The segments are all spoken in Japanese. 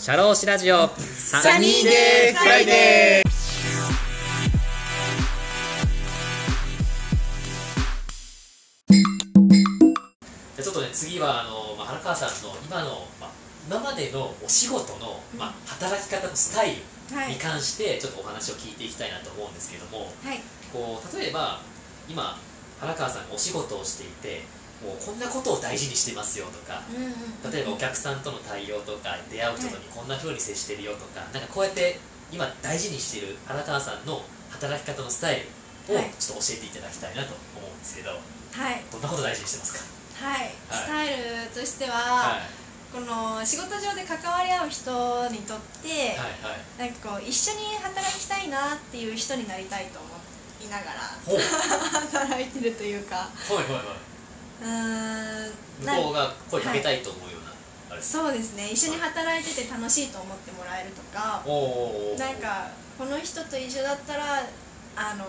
シャローシラジオ。サニーデーフライデー。じゃあちょっとね次はあの、まあ、原川さんの今の、まあ、今までのお仕事の、まあ、働き方のスタイルに関してちょっとお話を聞いていきたいなと思うんですけども、はい。こう例えば今原川さんがお仕事をしていてもうこんなことを大事にしてますよとか例えばお客さんとの対応とか出会う人にこんな風に接してるよとか、なんかこうやって今大事にしてる原川さんの働き方のスタイルをはい。ちょっと教えていただきたいなと思うんですけど、はい。どんなこと大事にしてますか？はい、はい。スタイルとしては、はい。この仕事上で関わり合う人にとって、はいはい。なんかこう一緒に働きたいなっていう人になりたいと思いながら 働いてるというか。はいはいはうーん。向こうが声かけたいと思うような、そうですね。一緒に働いてて楽しいと思ってもらえるとかなんかこの人と一緒だったらあの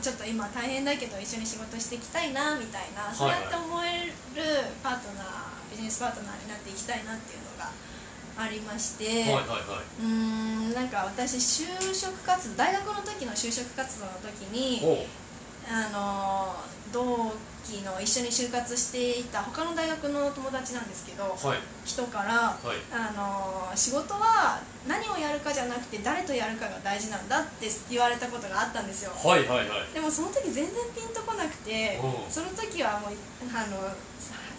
ちょっと今大変だけど一緒に仕事していきたいなみたいな、そうやって思えるパートナービジネスパートナーになっていきたいなっていうのがありまして、はいはいはい。うーんなんか私就職活動大学の時の就職活動の時にあの同期の一緒に就活していた他の大学の友達なんですけどはい。人からはい。あの仕事は何をやるかじゃなくて誰とやるかが大事なんだって言われたことがあったんですよ。はいはいはい。でもその時全然ピンとこなくてうん。その時はもうあの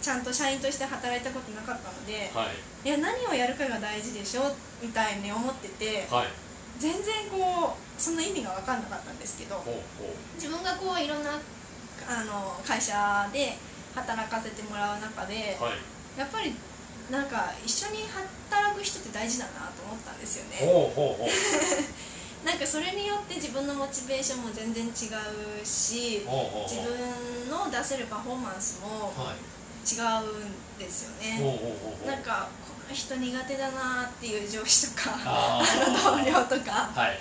ちゃんと社員として働いたことなかったのではい。いや何をやるかが大事でしょみたいに思っててはい。全然こうその意味が分かんなかったんですけど自分がこういろんなあの会社で働かせてもらう中ではい。やっぱりなんか一緒に働く人って大事だなと思ったんですよね。ほうほうほう。なんかそれによって自分のモチベーションも全然違うし自分の出せるパフォーマンスもはい。違うんですよね。ほうほうほうほう。なんかこの人苦手だなっていう上司とかああの同僚とかはいはいはい。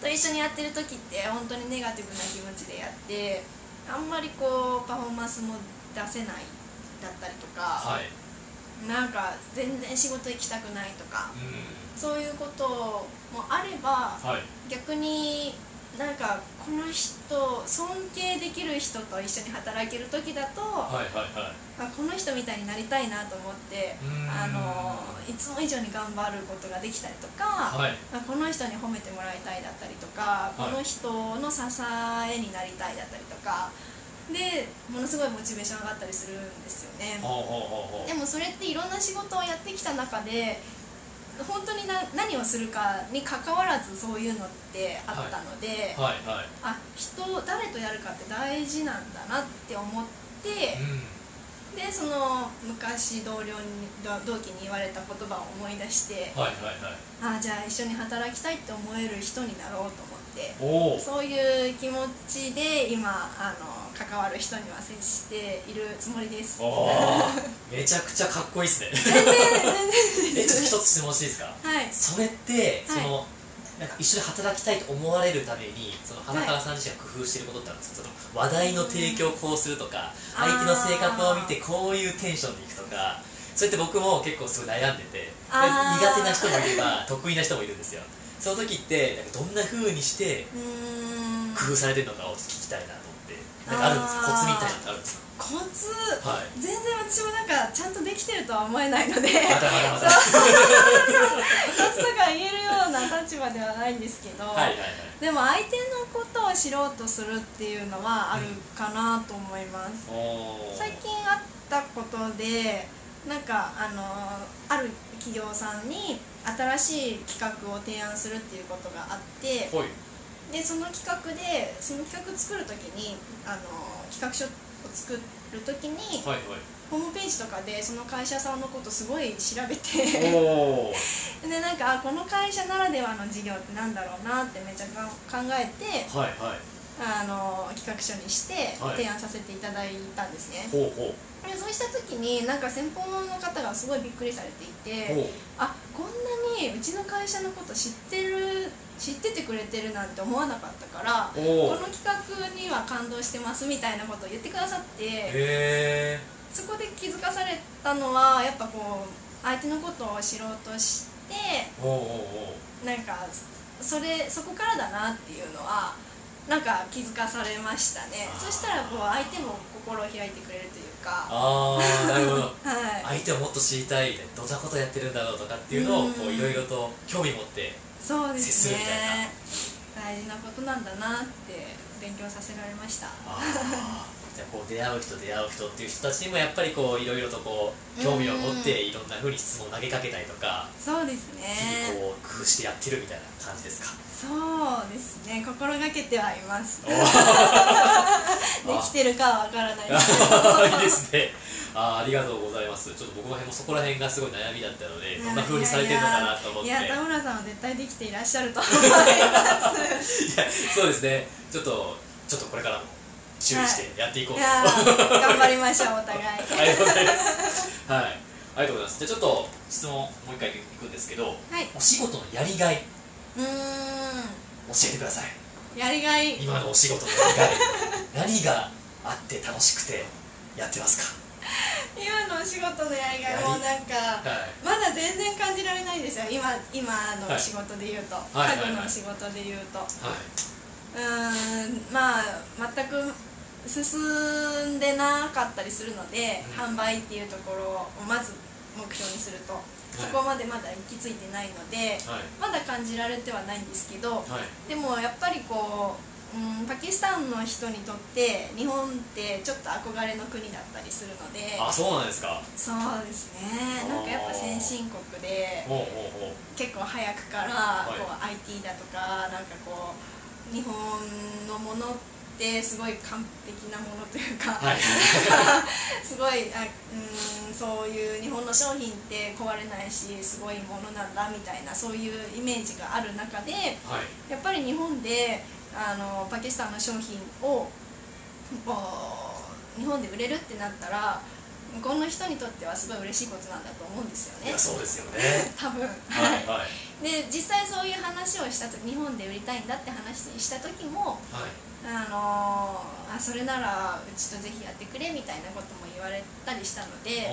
と一緒にやってる時って本当にネガティブな気持ちでやってあんまりこうパフォーマンスも出せないだったりとか、はい。なんか全然仕事行きたくないとかうそういうこともあればんはい。逆になんかこの人尊敬できる人と一緒に働ける時だと、はいはいはい。あこの人みたいになりたいなと思ってあのいつも以上に頑張ることができたりとか、はい。あこの人に褒めてもらいたいだったりとか、この人の支えになりたいだったりとかでものすごいモチベーション上がったりするんですよね。でもそれっていろんな仕事をやってきた中で本当にな何をするかに関わらずそういうのってあったので、はいはい。あ人誰とやるかって大事なんだなって思ってうでその昔同僚に同期に言われた言葉を思い出してんはいはいはい。あじゃあ一緒に働きたいって思える人になろうと思ってそういう気持ちで今あの関わる人には接しているつもりです。めちゃくちゃかっこいいっすね。えちょっと一つ質問していいですか？はい。それってそはい。の、なんか一緒に働きたいと思われるためにその花川さん自身が工夫してることってあるんですか、その話題の提供をこうするとか、あー相手の性格を見てこういうテンションでいくとかそれって僕も結構すごい悩んでて苦手な人もいれば得意な人もいるんですよ。その時ってどんな風にして工夫されてるのかを聞きたいなあるんですかコツみたいなのってあるんですかコツ、はい。全然私もなんかちゃんとできてるとは思えないので。コツとか言えるような立場ではないんですけど、はいはいはい。でも相手のことを知ろうとするっていうのはあるかなと思います、おー最近あったことでなんかあのある企業さんに新しい企画を提案するっていうことがあって。ほいでその企画でその企画作る時にあの企画書を作る時にはいホームページとかでその会社さんのことすごい調べはいて でなんかあこの会社ならではの事業ってなんだろうなってめっちゃ考えてはいはい。あの企画書にしてはい。提案させていただいたんですね、ほうほでそうした時になんか先方の方がすごいびっくりされていう。てあこんなにうちの会社のこと知ってる知っててくれてるなんて思わなかったからこの企画には感動してますみたいなことを言ってくださってそこで気づかされたのはやっぱこう相手のことを知ろうとしてなんかそれそこからだなっていうのはなんか気づかされましたね。そしたらこう相手も心を開いてくれるというか。ああなるほど、はい、相手をもっと知りたいどんなことやってるんだろうとかっていうのをこういろいろと興味持ってそうですね。大事なことなんだなって勉強させられましたじゃあこう出会う人出会う人っていう人たちにもやっぱりこういろいろとこう興味を持っていろんなふうに質問を投げかけたりとかそうですね。日々こう工夫してやってるみたいな感じですか？そうですね。心がけてはいます。できてるかはわからないですいいですねあありがとうございます。ちょっと僕もそこら辺がすごい悩みだったのでどんなふうにされてるのかなと思って。いや田村さんは絶対できていらっしゃると思います。いやそうですね。ちょっとちょっとこれからも注意してやっていこうと、はい、頑張りましょうお互い。ありがとうございます。はい。ありがとうございます。じゃあちょっと質問もう一回いくんですけど、はい、お仕事のやりがい。うん。教えてください。やりがい。今のお仕事のやりがい。何があって楽しくてやってますか？今のお仕事のやりがいもなんか、はい、まだ全然感じられないんですよ。今今の仕事で言うと、はい、家具の仕事で言うと、はい、うん。まあ全く進んでなかったりするので、うん、販売っていうところをまず目標にすると、はい、そこまでまだ行き着いてないので、はい、まだ感じられてはないんですけど、でもやっぱりこううん、パキスタンの人にとって日本ってちょっと憧れの国だったりするのであそうなんですか。そうですね。なんかやっぱ先進国で結構早くからこう、はい、IT だとかなんかこう日本のものってすごい完璧なものというか、はい、すごいあうんそういう日本の商品って壊れないしすごいものなんだみたいなそういうイメージがある中で、はい、やっぱり日本であのパキスタンの商品を日本で売れるってなったら向こうの人にとってはすごい嬉しいことなんだと思うんですよね。そうですよね。多分、はいはい、で実際そういう話をしたと日本で売りたいんだって話した時も、はい、あのあそれならうちとぜひやってくれみたいなことも言われたりしたので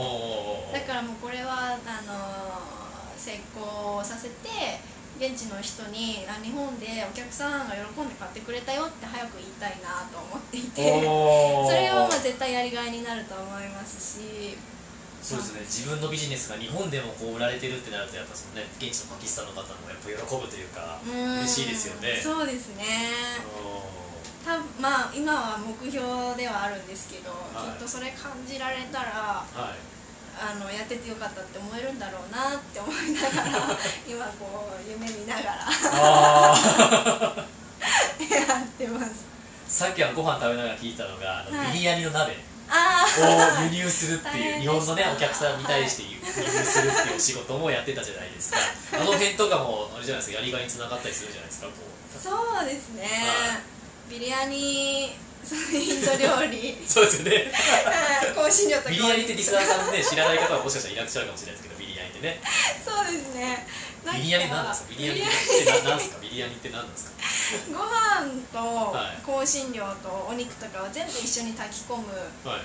だからもうこれはあの成功させて現地の人にあ日本でお客さんが喜んで買ってくれたよって早く言いたいなと思っていて。それはまあ絶対やりがいになると思いますし。そうですね。自分のビジネスが日本でもこう売られてるってなるとやっぱそのね現地のパキスタンの方もやっぱ喜ぶというか嬉しいですよね。そうですね。たまあ今は目標ではあるんですけど、はい、きっとそれ感じられたら、はいあのやっててよかったって思えるんだろうなって思いながら 今こう夢見ながら。やってます。さっきはご飯食べながら聞いたのが、はい、ビリヤニの鍋を輸入するっていう 日本のねお客さんに対して輸入するっていうお仕事もやってたじゃないですか。あの辺とかもあれじゃないですかやりがいにつながったりするじゃないですかこう。そうですね、ビリヤニインド料理。そうですよね。香辛料とか。ビリヤニってリスナーさんね知らない方はもしかしたらいらっしゃるかもしれないですけどビリヤニってね。そうですね。ビリヤニ何ですか？ビリヤニって何ですか？ビリヤニって何ですか？ご飯と香辛料とお肉とかを全部一緒に炊き込む、はい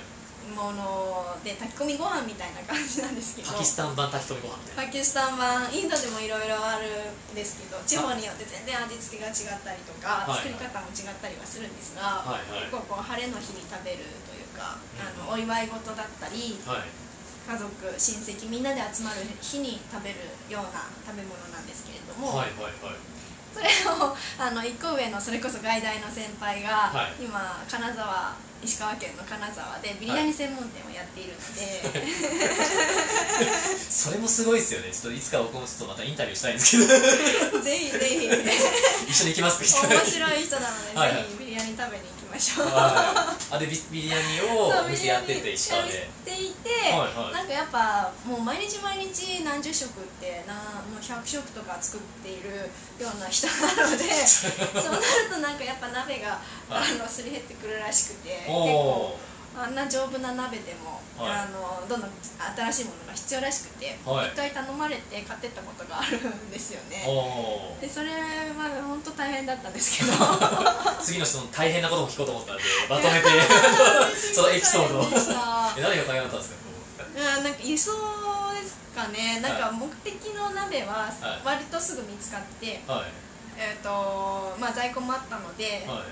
もので炊き込みご飯みたいな感じなんですけど。パキスタン版炊き込みご飯みたいな。パキスタン版インドでもいろいろあるんですけど地方によって全然味付けが違ったりとか、作り方も違ったりはするんですが、はいはい、結構こう晴れの日に食べるというか、あのお祝い事だったり、はい、家族親戚みんなで集まる日に食べるような食べ物なんですけれども、はいはいはい、それをあの1個上のそれこそ外大の先輩が、今金沢石川県の金沢でビリヤニ専門店をやっているので、はい、それもすごいですよね。ちょっといつか僕もちょっとまたインタビューしたいんですけど。ぜひぜひ。一緒に行きますか面白い人なので、はいはい、ぜひビリヤニ食べにましょう、はい、あでビリヤニをお店やってて石川で。やっていて、はいはい、なんかやっぱもう毎日毎日何十食ってなもう100食とか作っているような人なので そうなるとなんかやっぱ鍋が、あのすり減ってくるらしくて結構あんな丈夫な鍋でも、はい、あのどんどん新しいものが必要らしくて、はい、一回頼まれて買ってったことがあるんですよね。でそれは本当大変だったんですけど。次の人の大変なことも聞こうと思ったんで まとめて。そのエピソードを。え何が大変だったんですか？うんなんか輸送かね。なんか目的の鍋は割とすぐ見つかって、はい、えーとまあ、在庫もあったので、はい、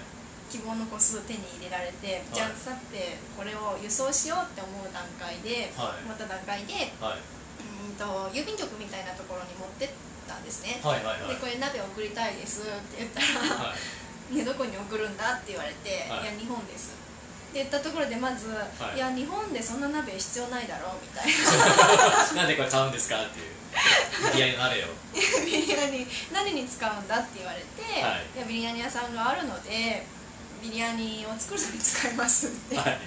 希望の個数手に入れられて、じゃあさってこれを輸送しようって思う段階で、また段階で、うんと郵便局みたいなところに持ってったんですね、はいはいはい、でこれ鍋送りたいですって言ったら、はい、ね、どこに送るんだって言われて、はい、いや日本です。って言ったところでまず、はい、いや日本でそんな鍋必要ないだろうみたいな。なんでこれ買うんですかっていう。ビリヤニの鍋を ビリヤニ何に使うんだって言われて、はい、いやビリヤニ屋さんがあるのでビリヤニを作るのに使いますって。はい、はい、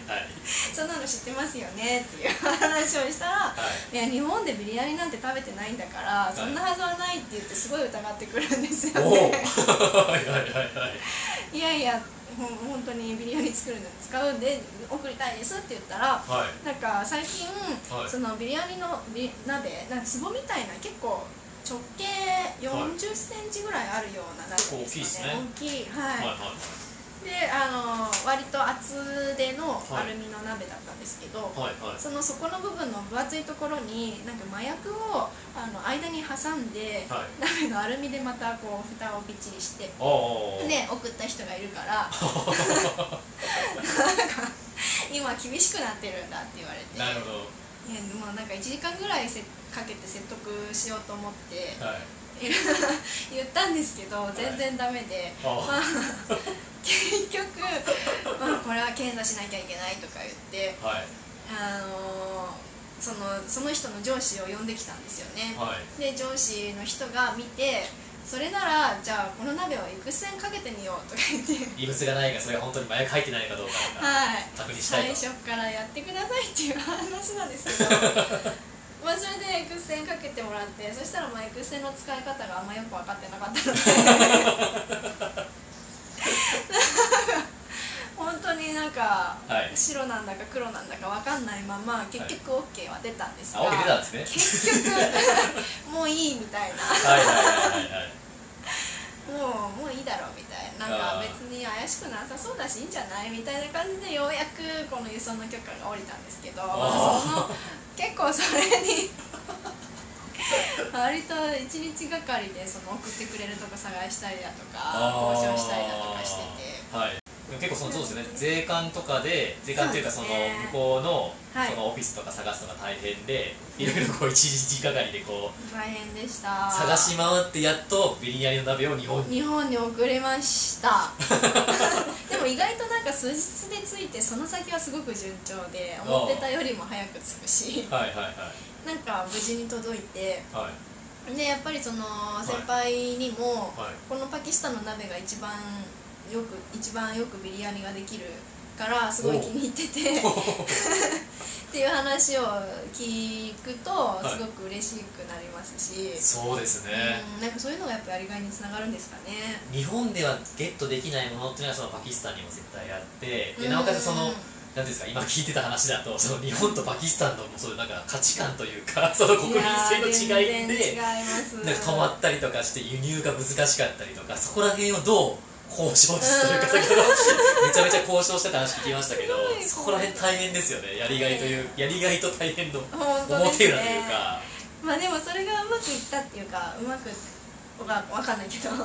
そんなの知ってますよねっていう話をしたら、はい、いや日本でビリヤニなんて食べてないんだから、そんなはずはないって言ってすごい疑ってくるんですよね。いやいやほ本当にビリヤニ作るのに使うんで送りたいですって言ったら、はい、なんか最近、はい、そのビリヤニのビ鍋なんか壺みたいな結構直径4 0ンチぐらいあるような鍋ですかね、大きい。はい、はいはいであの割と厚手のアルミの鍋だったんですけど、はいはい。はい、その底の部分の分厚いところになんか麻薬をあの間に挟んで、はい、鍋のアルミでまたこう蓋をびっちりしてで送った人がいるから。今厳しくなってるんだって言われて。なるほど。いやもうなんか1時間ぐらいせかけて説得しようと思って、はい。言ったんですけど全然ダメで、はい、まあ、結局、まあ、これは検査しなきゃいけないとか言って、はい、あのそのその人の上司を呼んできたんですよね、はい、で上司の人が見てそれならじゃあこの鍋は X 線かけてみようとか言って。異物がないかそれが本当に麻薬入ってないかどうかはい。確認したい最初からやってくださいっていう話なんですけど まあそれで X 線かけてもらってそしたらまあ X 線の使い方があんまよく分かってなかったので 本当になんか、はい、白なんだか黒なんだか分かんないまま結局 OK は出たんですが、はい、出たんですね。結局 もういいみたいな。もうもういいだろうみたいな。なんか別に怪しくなさそうだしいいんじゃないみたいな感じでようやくこの輸送の許可が下りたんですけどその結構それに割と一日がかりでその送ってくれるとこ探したりだとか交渉したりだとかしてて、はい、結構そのそうですね税関とかで税関っていうかその向こうのそのオフィスとか探すのが大変で、い、ろいろこう一日がかりでこう大変でした。探し回ってやっとビリヤニの鍋を日本に。日本に送れました。でも意外となんか数日で着いてその先はすごく順調で思ってたよりも早く着くし。はいはいはい。なんか無事に届いて、はい、でやっぱりその先輩にも、はい、このパキスタンの鍋が一番よく一番よくビリヤニができるからすごい気に入ってて。っていう話を聞くとすごく嬉しくなりますし、そうですね、うん、なんかそういうのがやっぱやりがいにつながるんですかね。日本ではゲットできないものっていうのはそのパキスタンにも絶対あってでなおかつその、なんですか今聞いてた話だとその日本とパキスタンのそういうなんか価値観というかその国民性の違いでなんか止まったりとかして輸入が難しかったりとかそこら辺をどう交渉するか先ほどめちゃめちゃ交渉してた話聞きましたけどそこら辺大変ですよね。やりがいという、やりがいと大変の表裏というか、まあでもそれがうまくいったっていうかうまくわかんないけど、は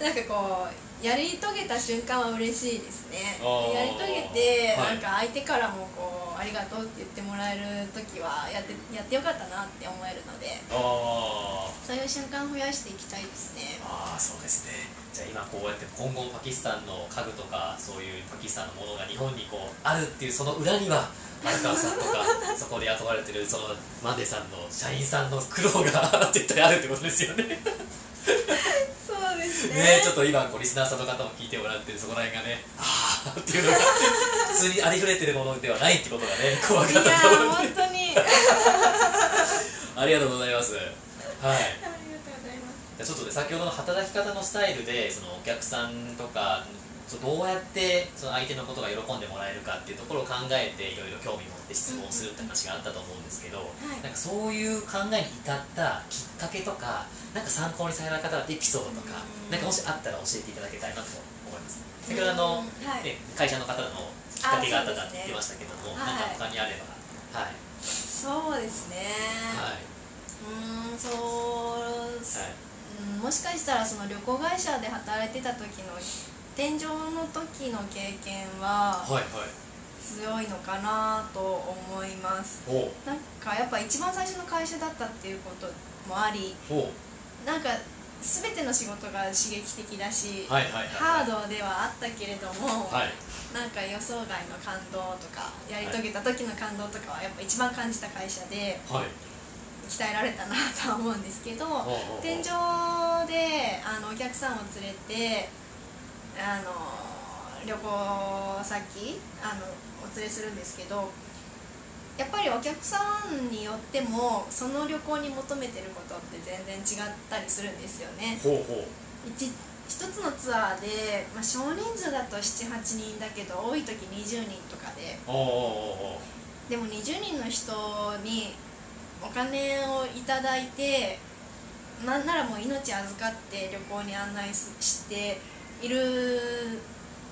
い、なんかこうやり遂げた瞬間は嬉しいですね。やり遂げて、なんか相手からもこうありがとうって言ってもらえる時はやってやってよかったなって思えるのでそういう瞬間を増やしていきたいですね。ああそうですね。じゃあ今こうやって今後パキスタンの家具とかそういうパキスタンのものが日本にこうあるっていうその裏には 荒川さんとかそこで雇われてるそのマンデさんの社員さんの苦労が 絶対あるってことですよねね。ちょっと今こうリスナーさんの方も聞いてもらってそこら辺がねああっていうのが普通にありふれてるものではないってことがね怖かったと思う本当に。ありがとうございます。はい。ちょっとね先ほどの働き方のスタイルでそのお客さんとかどうやってその相手のことが喜んでもらえるかっていうところを考えていろいろ興味持って質問するって話があったと思うんですけど、なんかそういう考えに至ったきっかけとかなんか参考にされた方のエピソードとか、なんかもしあったら教えていただきたいなと思います。先ほどあの、はい、会社の方のきっかけがあったと言ってましたけども、ね、なんか他にあればはい。そうですね、はい。うんそう、はい、もしかしたらその旅行会社で働いてた時の天井の時の経験は、はいはい。強いのかなと思います。なんかやっぱ一番最初の会社だったっていうこともありなんか全ての仕事が刺激的だし、はいはいはいはい、ハードではあったけれども、はい、なんか予想外の感動とかやり遂げた時の感動とかはやっぱ一番感じた会社で、はい、鍛えられたなとは思うんですけど、天井であのお客さんを連れてあの旅行先あのお連れするんですけどやっぱりお客さんによってもその旅行に求めてることって全然違ったりするんですよね。ほうほう。一一つのツアーで、まあ、少人数だと78人だけど多い時20人とかで。でも20人の人にお金をいただいてなんならもう命預かって旅行に案内している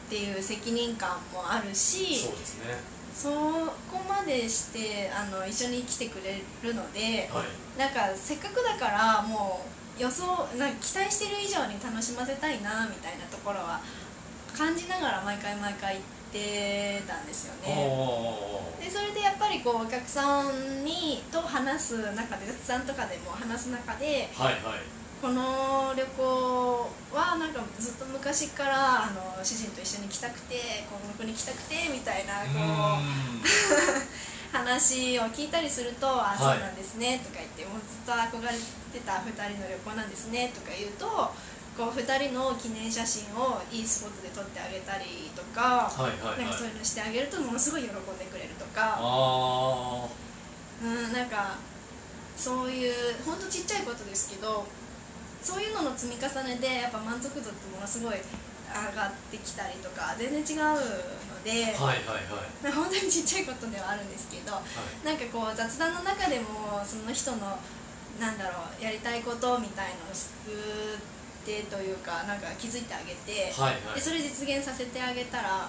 っていう責任感もあるしそうですね。そこまでしてあの一緒に来てくれるので、はい、なんかせっかくだからもう予想なんか期待してる以上に楽しませたいなみたいなところは感じながら毎回毎回行ってたんですよね。でそれでやっぱりこうお客さんにと話す中で雑談とかでも話す中で、はいはいこの旅行はなんかずっと昔からあの主人と一緒に来たくてこの国に来たくてみたいなこう 話を聞いたりすると「あそうなんですね」とか言ってもうずっと憧れてた2人の旅行なんですねとか言うとこう2人の記念写真をいいスポットで撮ってあげたりとか,、なんかそういうのしてあげるとものすごい喜んでくれるとか。うんなんかそういうほんとちっちゃいことですけど積み重ねでやっぱ満足度ってものすごい上がってきたりとか全然違うので、はいはいはい、本当にちっちゃいことではあるんですけど、はい、なんかこう雑談の中でもその人のなんだろうやりたいことみたいのを救ってというかなんか気づいてあげて、はいはい、でそれ実現させてあげたら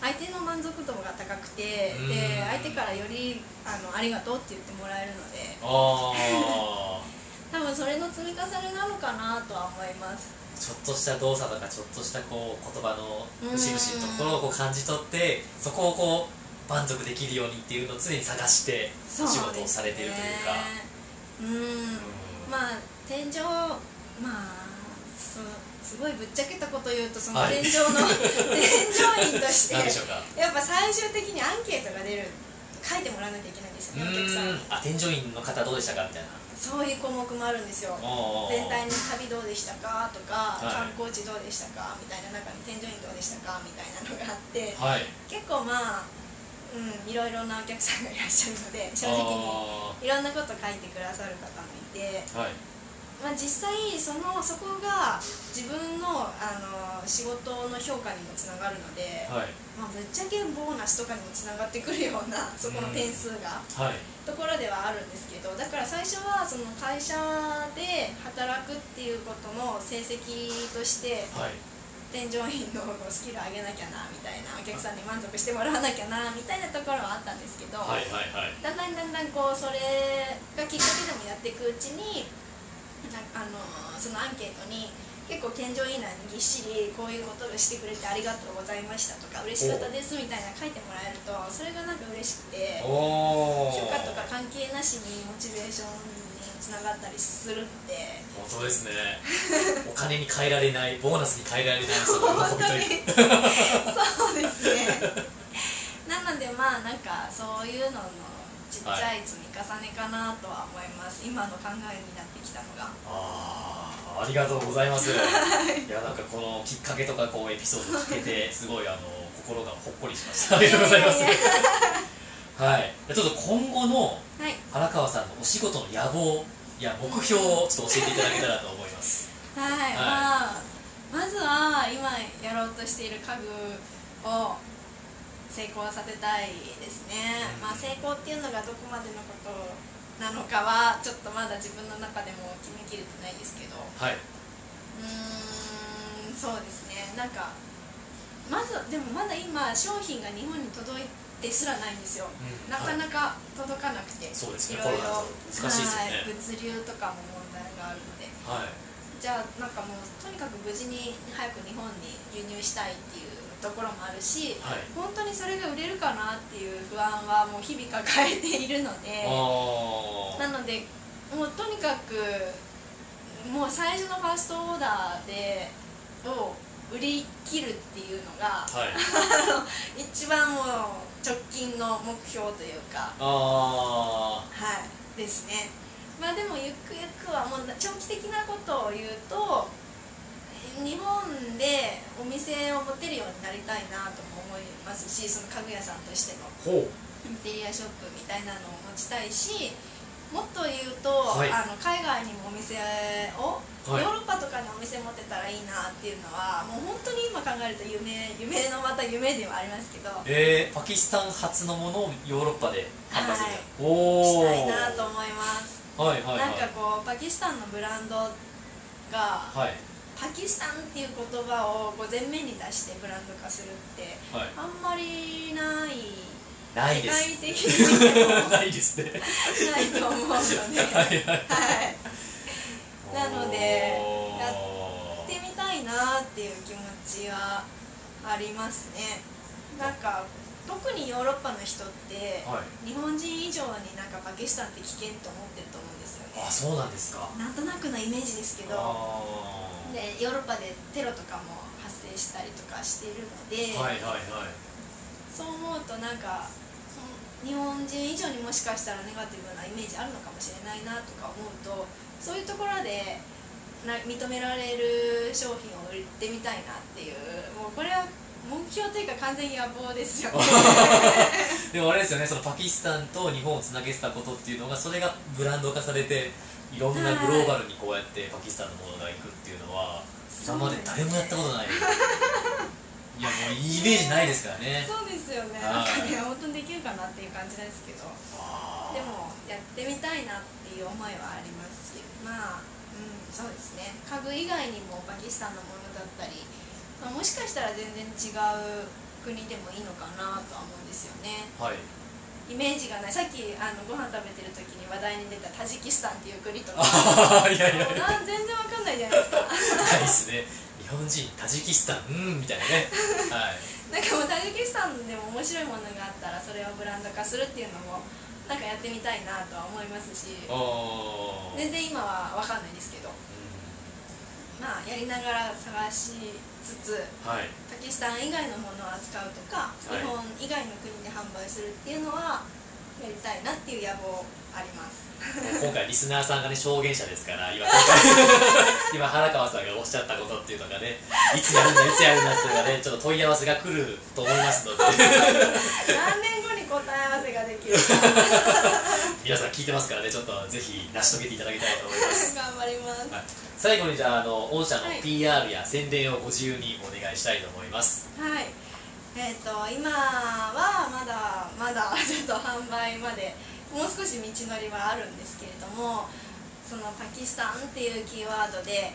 相手の満足度が高くてで相手からよりあのありがとうって言ってもらえるので。あ多分それの積み重ねなのかなとは思います。ちょっとした動作とかちょっとしたこう言葉の節々のところをこう感じ取ってそこをこう満足できるようにっていうのを常に探して仕事をされているというか。うん、まあ天井まあすごいぶっちゃけたこと言うとその天井の、はい、添乗員としてやっぱ最終的にアンケートが出る。書いてもらわなきゃいけないんですよねお客さん。あ添乗員の方どうでしたか？みたいなそういう項目もあるんですよ。全体の旅どうでしたか？とか、はい、観光地どうでしたか？みたいな中に添乗員どうでしたか？みたいなのがあって、はい、結構まあうんいろいろなお客さんがいらっしゃるので正直にいろんなこと書いてくださる方もいて、はい、まあ、実際そのそこが自分のあの仕事の評価にもつながるので、はい、まあ、ぶっちゃけボーナスとかにもつながってくるようなそこの点数が、はい、ところではあるんですけどだから最初はその会社で働くっていうことの成績として、はい、添乗員のスキル上げなきゃなみたいなお客さんに満足してもらわなきゃなみたいなところはあったんですけど、はいはいはい、だんだんだんだんこうそれがきっかけでもやっていくうちにあのそのアンケートに結構添乗員欄にぎっしりこういうことをしてくれてありがとうございましたとか嬉しかったですみたいな書いてもらえるとそれがなんか嬉しくて評価とか関係なしにモチベーションにつながったりするので本当ですね。お金に換えられないボーナスに換えられないその喜びというそうですね。なのでまあなんかそういうののちっちゃい積み重ねかなとは思います、はい、今の考えになってきたのが。ああありがとうございます、い、やなんかこのきっかけとかこうエピソード聞けてすごいあの 心がほっこりしました。ありがとうございます。はい、ちょっと今後の原川さんのお仕事の野望や目標をちょっと教えていただけたらと思います。はい、はい、まあまずは今やろうとしている家具を成功させたいですね、まあ、成功っていうのがどこまでのことなのかはちょっとまだ自分の中でも決めきれてないですけど。はい。うんそうですね。なんかまずでもまだ今商品が日本に届いてですらないんですよ、うん、なかなか届かなくて、はい、そうですね。いろいろ難しいですね、物流とかも問題があるので、はい、じゃあなんかもうとにかく無事に早く日本に輸入したいっていうところもあるし、はい、本当にそれが売れるかなっていう不安はもう日々抱えているのでなのでもうとにかくもう最初のファーストオーダーでを売り切るっていうのが、はい、一番もう直近の目標というかはい。ですね。まあでもゆくゆくはもう長期的なことを言うと日本でお店を持てるようになりたいなとも思いますしその家具屋さんとしてのインテリアショップみたいなのを持ちたいしもっと言うと、はい、あの海外にもお店を、はい、ヨーロッパとかにお店持ってたらいいなっていうのはもう本当に今考えると夢夢のまた夢ではありますけど。えー、パキスタン発のものをヨーロッパで販売する、はい、したいなと思います。はいはい、はい、なんかこうパキスタンのブランドが、はい、パキスタンっていう言葉をこう前面に出してブランド化するって、はい、あんまりない。ないです。世界的に。ないですね。ないと思うので。はいはい、なのでやってみたいなっていう気持ちはありますね。なんか特にヨーロッパの人って、はい、日本人以上になんかパキスタンって危険と思ってると思うんですよね。あそうなんですか。なんとなくのイメージですけどでヨーロッパでテロとかも発生したりとかしているので、はいはいはい、そう思うとなんか日本人以上にもしかしたらネガティブなイメージあるのかもしれないなとか思うとそういうところでな認められる商品を売ってみたいなっていうもうこれは目標というか完全に野望ですよね。でもあれですよねそのパキスタンと日本をつなげてたことっていうのがそれがブランド化されてい。ろんなグローバルにこうやってパキスタンのものがいくっていうのは、今まで誰もやったことない。いやもういいイメージないですからね。そうですよね。なんかね本当にできるかなっていう感じですけど。でもやってみたいなっていう思いはありますし。まあうんそうですね。家具以外にもパキスタンのものだったり、まあ、もしかしたら全然違う国でもいいのかなとは思うんですよね。はいイメージがない。さっきあのご飯食べてる時に話題に出たタジキスタンっていう国とか。いやいや全然わかんないじゃないですか。ないですね。日本人タジキスタン。うんみたいなね。はい。なんかもうタジキスタンでも面白いものがあったらそれをブランド化するっていうのもなんかやってみたいなとは思いますし。全然今は分かんないですけど、うん、まあやりながら探しつつ、はい、パキスタン以外のものを扱うとか、はい、日本以外の国で販売するっていうのはやりたいなっていう野望あります。今回リスナーさんがね証言者ですから今 今原川さんがおっしゃったことっていうのがねいつやるんだいつやるんだっていうのがねちょっと問い合わせが来ると思いますので。何年後に答え合わせができる 皆さん聞いてますからねちょっとぜひ成し遂げていただきたいと思います。頑張ります、はい、最後にじゃああの御社の PR や宣伝をご自由にお願いしたいと思います。はい。えっ、ー、と今はまだまだ ちょっと販売までもう少し道のりはあるんですけれどもそのパキスタンっていうキーワードで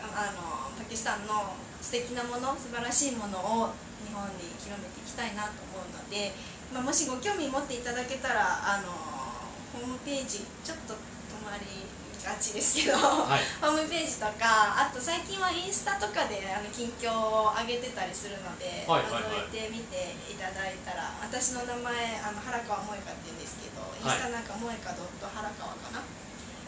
あのパキスタンの素敵なもの素晴らしいものを日本に広めていきたいなと思うので、まあ、もしご興味持っていただけたらあのホームページちょっと止まりがちですけど、はい、ホームページとかあと最近はインスタとかであの近況を上げてたりするので、はいはいはい、覗いてみていただいたら私の名前あの原川萌香って言うんですけど、インスタなんか萌香ドット原川かな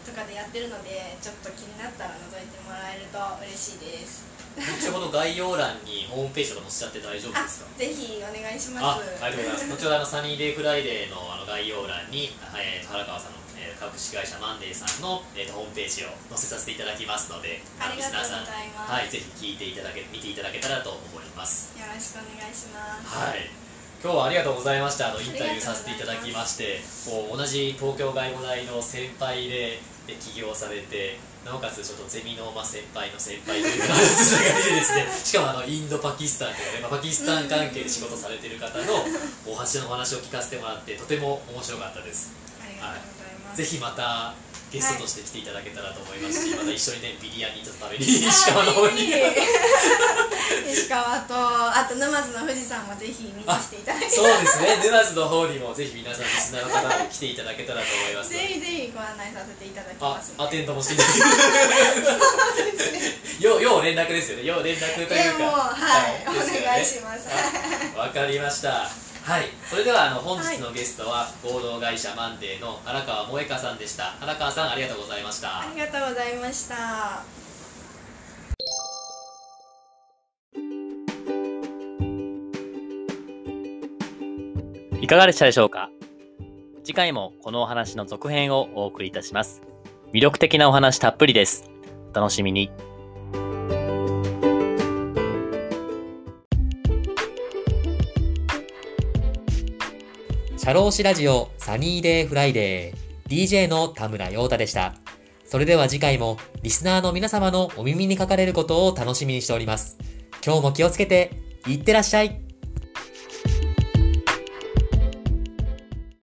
とかでやってるのでちょっと気になったら覗いてもらえると嬉しいです後ほど概要欄にホームページとか載せちゃって大丈夫ですか？ぜひお願いします。ありがとうございます。後ほどあのサニーデイフライデーのあの概要欄に、えー、原川さんの株式会社マンデーさんの、えーと、ホームページを載せさせていただきますのであリスナーさんはい、ぜひ聞いていただけ見ていただけたらと思います。よろしくお願い。しますはい。今日はありがとうございました。あのインタビューさせていただきましてこう同じ東京外語大の先輩で起業されてなおかつちょっとゼミの、まあ、先輩の先輩というかつながりでですねしかもあのインドパキスタンというね、まあ、パキスタン関係で仕事されている方の大橋のお話を聞かせてもらってとても面白かったです。ありがとうございます、はい、ぜひまたゲストとして来ていただけたらと思いますし、はい、また一緒にねビリヤニと食べに石川の方に石川とあと沼津の富士山もぜひ見に来ていただけたら。そうですね。沼津の方にもぜひ皆さんリスナーの方来ていただけたらと思います。ぜひぜひご案内させていただきますあアテンドもしていただけよ要連絡ですよね。要連絡というか。はい、はい、お願いします。わかりましたはいそれではあの本日のゲストは合同会社マンデーの荒川萌香さんでした荒川さんありがとうございましたありがとうございましたいかがでしたでしょうか？次回もこのお話の続編をお送りいたします。魅力的なお話たっぷりです。お楽しみに。シャローシラジオサニーデイフライデー DJ の田村陽太でした。それでは次回もリスナーの皆様のお耳にかかれることを楽しみにしております。今日も気をつけて、いってらっしゃい